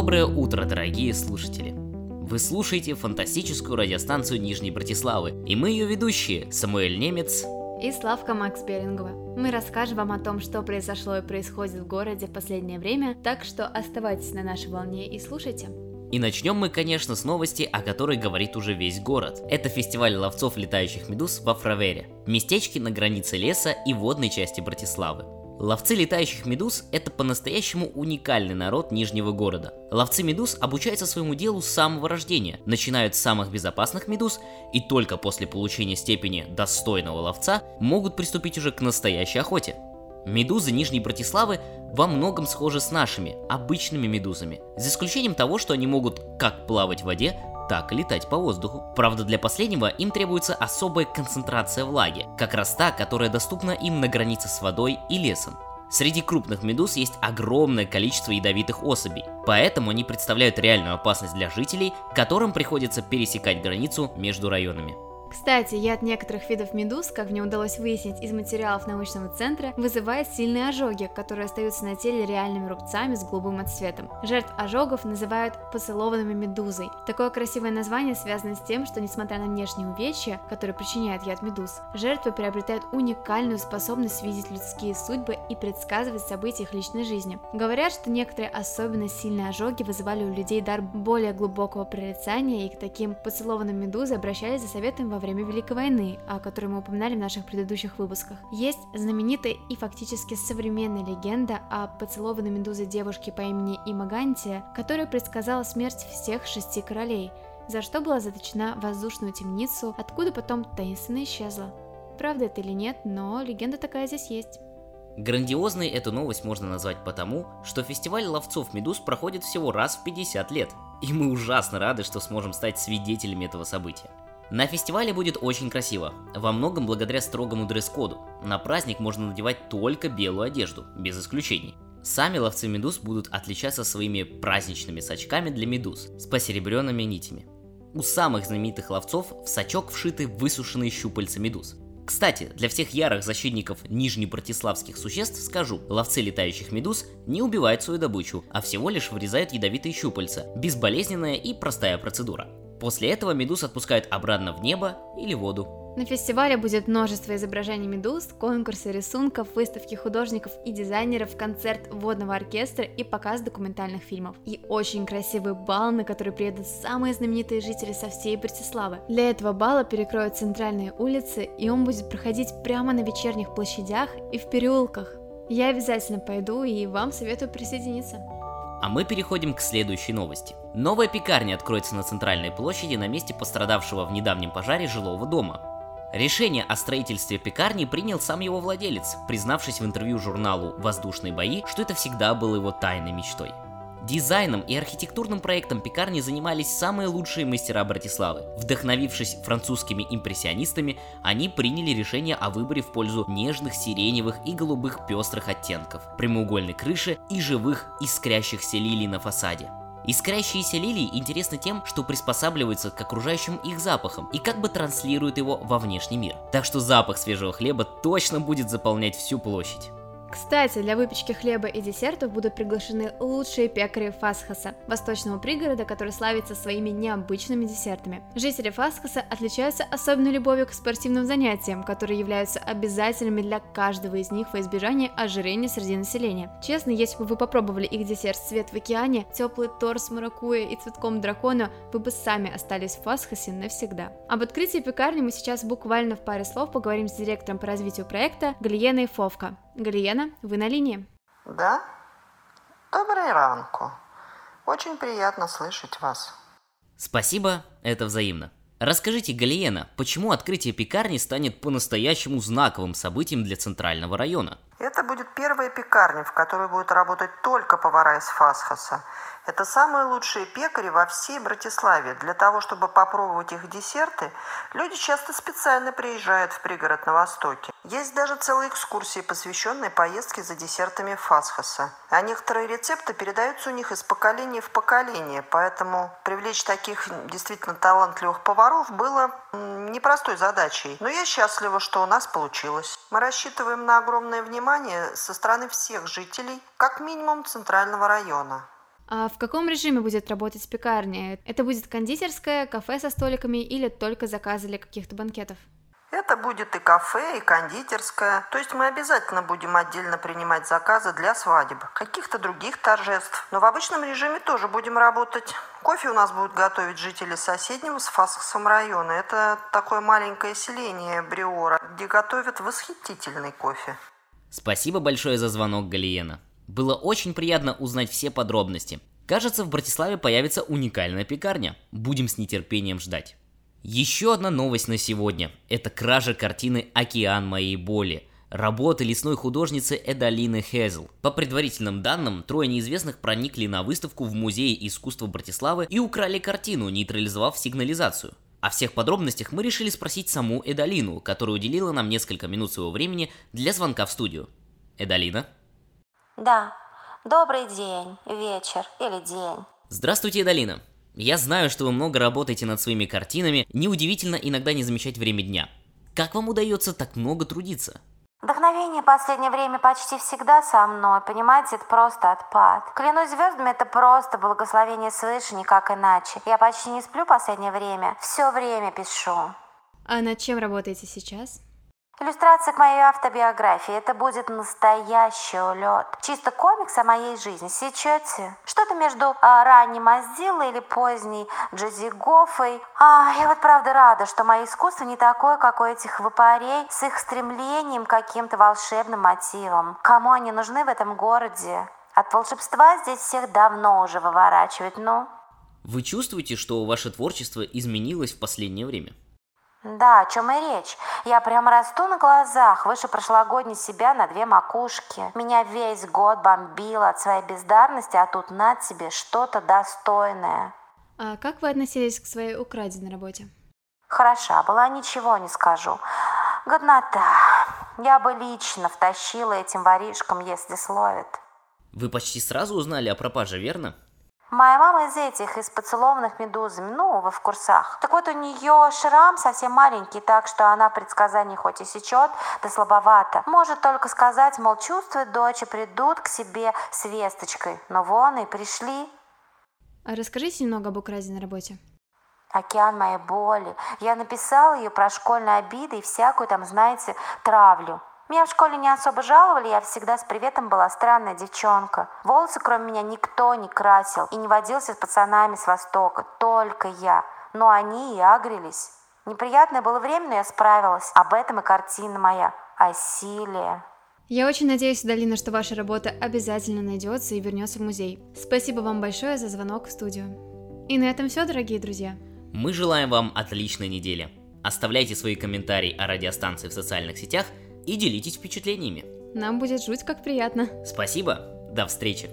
Доброе утро, дорогие слушатели! Вы слушаете фантастическую радиостанцию Нижней Братиславы, и мы ее ведущие Самуэль Немец и Славка Макс Берингова. Мы расскажем вам о том, что произошло и происходит в городе в последнее время, так что оставайтесь на нашей волне и слушайте. И начнем мы, конечно, с новости, о которой говорит уже весь город. Это фестиваль ловцов летающих медуз во Фравере, местечке на границе леса и водной части Братиславы. Ловцы летающих медуз – это по-настоящему уникальный народ Нижнего города. Ловцы медуз обучаются своему делу с самого рождения, начинают с самых безопасных медуз и только после получения степени достойного ловца могут приступить уже к настоящей охоте. Медузы Нижней Братиславы во многом схожи с нашими, обычными медузами, за исключением того, что они могут как плавать в воде, так летать по воздуху. Правда, для последнего им требуется особая концентрация влаги, как раз та, которая доступна им на границе с водой и лесом. Среди крупных медуз есть огромное количество ядовитых особей, поэтому они представляют реальную опасность для жителей, которым приходится пересекать границу между районами. Кстати, яд некоторых видов медуз, как мне удалось выяснить из материалов научного центра, вызывает сильные ожоги, которые остаются на теле реальными рубцами с голубым отцветом. Жертв ожогов называют поцелованными медузой. Такое красивое название связано с тем, что несмотря на внешние увечья, которые причиняет яд медуз, жертвы приобретают уникальную способность видеть людские судьбы и предсказывать события их личной жизни. Говорят, что некоторые особенно сильные ожоги вызывали у людей дар более глубокого прорицания, и к таким поцелованным медузы обращались за советом во время Великой войны, о которой мы упоминали в наших предыдущих выпусках. Есть знаменитая и фактически современная легенда о поцелованной медузе девушке по имени Имагантия, которая предсказала смерть всех шести королей, за что была заточена в воздушную темницу, откуда потом таинственно исчезла. Правда это или нет, но легенда такая здесь есть. Грандиозной эту новость можно назвать потому, что фестиваль ловцов медуз проходит всего раз в 50 лет. И мы ужасно рады, что сможем стать свидетелями этого события. На фестивале будет очень красиво, во многом благодаря строгому дресс-коду. На праздник можно надевать только белую одежду, без исключений. Сами ловцы медуз будут отличаться своими праздничными сачками для медуз с посеребренными нитями. У самых знаменитых ловцов в сачок вшиты высушенные щупальца медуз. Кстати, для всех ярых защитников нижнебратиславских существ скажу, ловцы летающих медуз не убивают свою добычу, а всего лишь вырезают ядовитые щупальца. Безболезненная и простая процедура. После этого медуз отпускают обратно в небо или воду. На фестивале будет множество изображений медуз, конкурсы рисунков, выставки художников и дизайнеров, концерт водного оркестра и показ документальных фильмов. И очень красивый бал, на который приедут самые знаменитые жители со всей Братиславы. Для этого бала перекроют центральные улицы, и он будет проходить прямо на вечерних площадях и в переулках. Я обязательно пойду и вам советую присоединиться. А мы переходим к следующей новости. Новая пекарня откроется на центральной площади на месте пострадавшего в недавнем пожаре жилого дома. Решение о строительстве пекарни принял сам его владелец, признавшись в интервью журналу «Воздушные бои», что это всегда было его тайной мечтой. Дизайном и архитектурным проектом пекарни занимались самые лучшие мастера Братиславы. Вдохновившись французскими импрессионистами, они приняли решение о выборе в пользу нежных сиреневых и голубых пестрых оттенков, прямоугольной крыши и живых искрящихся лилий на фасаде. Искрящиеся лилии интересны тем, что приспосабливаются к окружающим их запахам и как бы транслируют его во внешний мир. Так что запах свежего хлеба точно будет заполнять всю площадь. Кстати, для выпечки хлеба и десертов будут приглашены лучшие пекари Фасхаса, восточного пригорода, который славится своими необычными десертами. Жители Фасхаса отличаются особенной любовью к спортивным занятиям, которые являются обязательными для каждого из них во избежание ожирения среди населения. Честно, если бы вы попробовали их десерт «Свет в океане», теплый торт с маракуя и цветком дракона, вы бы сами остались в Фасхасе навсегда. Об открытии пекарни мы сейчас буквально в паре слов поговорим с директором по развитию проекта Галиеной Фовка. Галиена, вы на линии. Да? Доброе ранку. Очень приятно слышать вас. Спасибо, это взаимно. Расскажите, Галиена, почему открытие пекарни станет по-настоящему знаковым событием для центрального района? Это будет первая пекарня, в которой будут работать только повара из Фасхаса. Это самые лучшие пекари во всей Братиславе. Для того, чтобы попробовать их десерты, люди часто специально приезжают в пригород на Востоке. Есть даже целые экскурсии, посвященные поездке за десертами Фасхаса. А некоторые рецепты передаются у них из поколения в поколение, поэтому привлечь таких действительно талантливых поваров было непростой задачей. Но я счастлива, что у нас получилось. Мы рассчитываем на огромное внимание со стороны всех жителей, как минимум центрального района. А в каком режиме будет работать пекарня? Это будет кондитерская, кафе со столиками или только заказы для каких-то банкетов? Это будет и кафе, и кондитерская. То есть мы обязательно будем отдельно принимать заказы для свадеб, каких-то других торжеств. Но в обычном режиме тоже будем работать. Кофе у нас будут готовить жители соседнего с Фасховым района. Это такое маленькое селение Бриора, где готовят восхитительный кофе. Спасибо большое за звонок, Галиена. Было очень приятно узнать все подробности. Кажется, в Братиславе появится уникальная пекарня. Будем с нетерпением ждать. Еще одна новость на сегодня. Это кража картины «Океан моей боли», работы лесной художницы Эдалины Хезл. По предварительным данным, трое неизвестных проникли на выставку в Музее искусства Братиславы и украли картину, нейтрализовав сигнализацию. О всех подробностях мы решили спросить саму Эдалину, которая уделила нам несколько минут своего времени для звонка в студию. Эдалина? Да. Добрый день, вечер или день. Здравствуйте, Эдалина. Я знаю, что вы много работаете над своими картинами, неудивительно иногда не замечать время дня. Как вам удается так много трудиться? Вдохновение в последнее время почти всегда со мной, понимаете, это просто отпад. Клянусь звездами, это просто благословение свыше, никак иначе. Я почти не сплю в последнее время, все время пишу. А над чем работаете сейчас? Иллюстрация к моей автобиографии. Это будет настоящий улет. Чисто комикс о моей жизни. Сечете? Что-то между а, ранним Аздилой или поздней Джози Гоффой. А, я вот правда рада, что мое искусство не такое, как у этих выпарей с их стремлением к каким-то волшебным мотивам. Кому они нужны в этом городе? От волшебства здесь всех давно уже выворачивают, ну. Вы чувствуете, что ваше творчество изменилось в последнее время? Да, о чем и речь. Я прям расту на глазах, выше прошлогодней себя на две макушки. Меня весь год бомбило от своей бездарности, а тут на тебе что-то достойное. А как вы относились к своей украденной работе? Хороша была, ничего не скажу. Годнота. Я бы лично втащила этим воришкам, если словит. Вы почти сразу узнали о пропаже, верно? Моя мама из этих, из поцелованных медузами, ну, в курсах. Так вот, у нее шрам совсем маленький, так что она предсказание хоть и сечет, да слабовато. Может только сказать, мол, чувствует дочь и придут к себе с весточкой. Но вон и пришли. А расскажите немного об украденной работе. Океан моей боли. Я написала ее про школьные обиды и всякую там, знаете, травлю. Меня в школе не особо жаловали, я всегда с приветом была странная девчонка. Волосы кроме меня никто не красил и не водился с пацанами с Востока, только я. Но они и агрились. Неприятное было время, но я справилась. Об этом и картина моя. О силе. Я очень надеюсь, Далина, что ваша работа обязательно найдется и вернется в музей. Спасибо вам большое за звонок в студию. И на этом все, дорогие друзья. Мы желаем вам отличной недели. Оставляйте свои комментарии о радиостанции в социальных сетях – и делитесь впечатлениями. Нам будет жуть как приятно. Спасибо, до встречи.